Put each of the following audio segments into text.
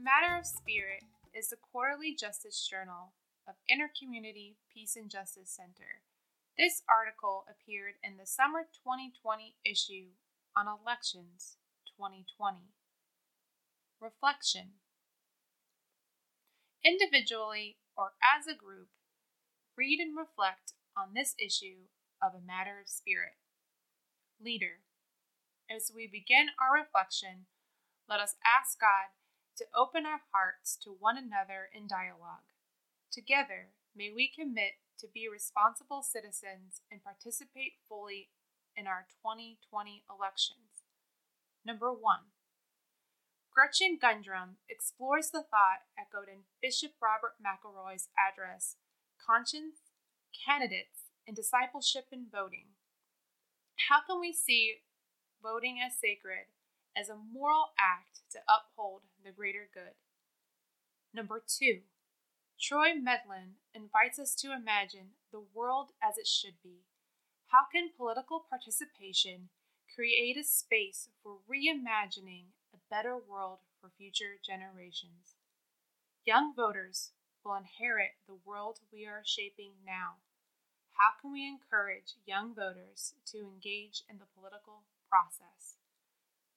Matter of Spirit is the quarterly justice journal of Intercommunity Peace and Justice Center. This article appeared in the summer 2020 issue on elections 2020. Reflection Individually or as a group, read and reflect on this issue of a matter of spirit. Leader, as we begin our reflection, let us ask God to open our hearts to one another in dialogue. Together, may we commit to be responsible citizens and participate fully in our 2020 elections. Number one, Gretchen Gundrum explores the thought echoed in Bishop Robert McElroy's address Conscience, Candidates, and Discipleship in Voting. How can we see voting as sacred, as a moral act to uphold the greater good? Number two, Troy Medlin invites us to imagine the world as it should be. How can political participation create a space for reimagining a better world for future generations? Young voters will inherit the world we are shaping now. How can we encourage young voters to engage in the political process?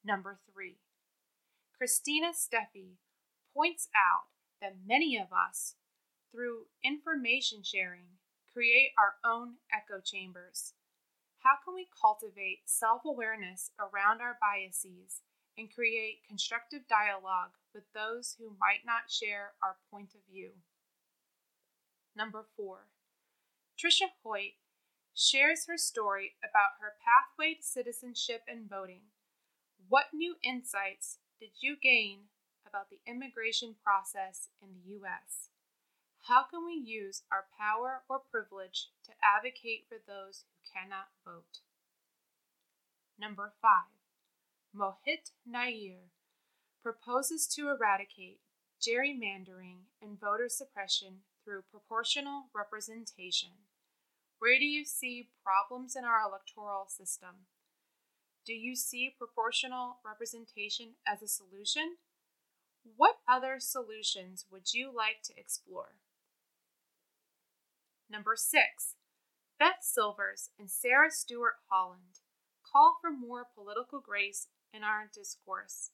Number three, Christina Steffi points out that many of us through information sharing, create our own echo chambers. How can we cultivate self awareness around our biases and create constructive dialogue with those who might not share our point of view? Number four, Tricia Hoyt shares her story about her pathway to citizenship and voting. What new insights did you gain about the immigration process in the U.S.? How can we use our power or privilege to advocate for those who cannot vote? Number five, Mohit Nair proposes to eradicate gerrymandering and voter suppression through proportional representation. Where do you see problems in our electoral system? Do you see proportional representation as a solution? What other solutions would you like to explore? Number six, Beth Silvers and Sarah Stewart Holland call for more political grace in our discourse.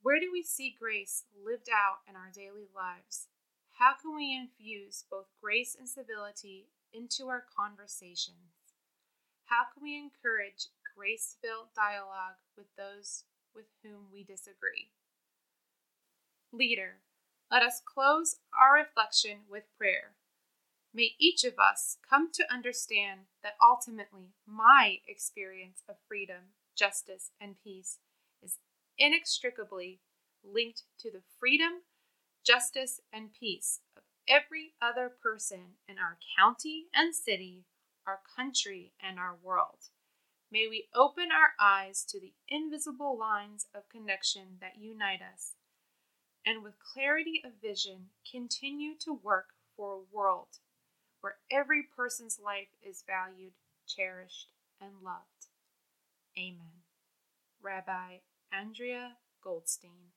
Where do we see grace lived out in our daily lives? How can we infuse both grace and civility into our conversations? How can we encourage grace filled dialogue with those with whom we disagree? Leader, let us close our reflection with prayer. May each of us come to understand that ultimately my experience of freedom, justice, and peace is inextricably linked to the freedom, justice, and peace of every other person in our county and city, our country, and our world. May we open our eyes to the invisible lines of connection that unite us, and with clarity of vision, continue to work for a world where every person's life is valued, cherished, and loved. Amen. Rabbi Andrea Goldstein.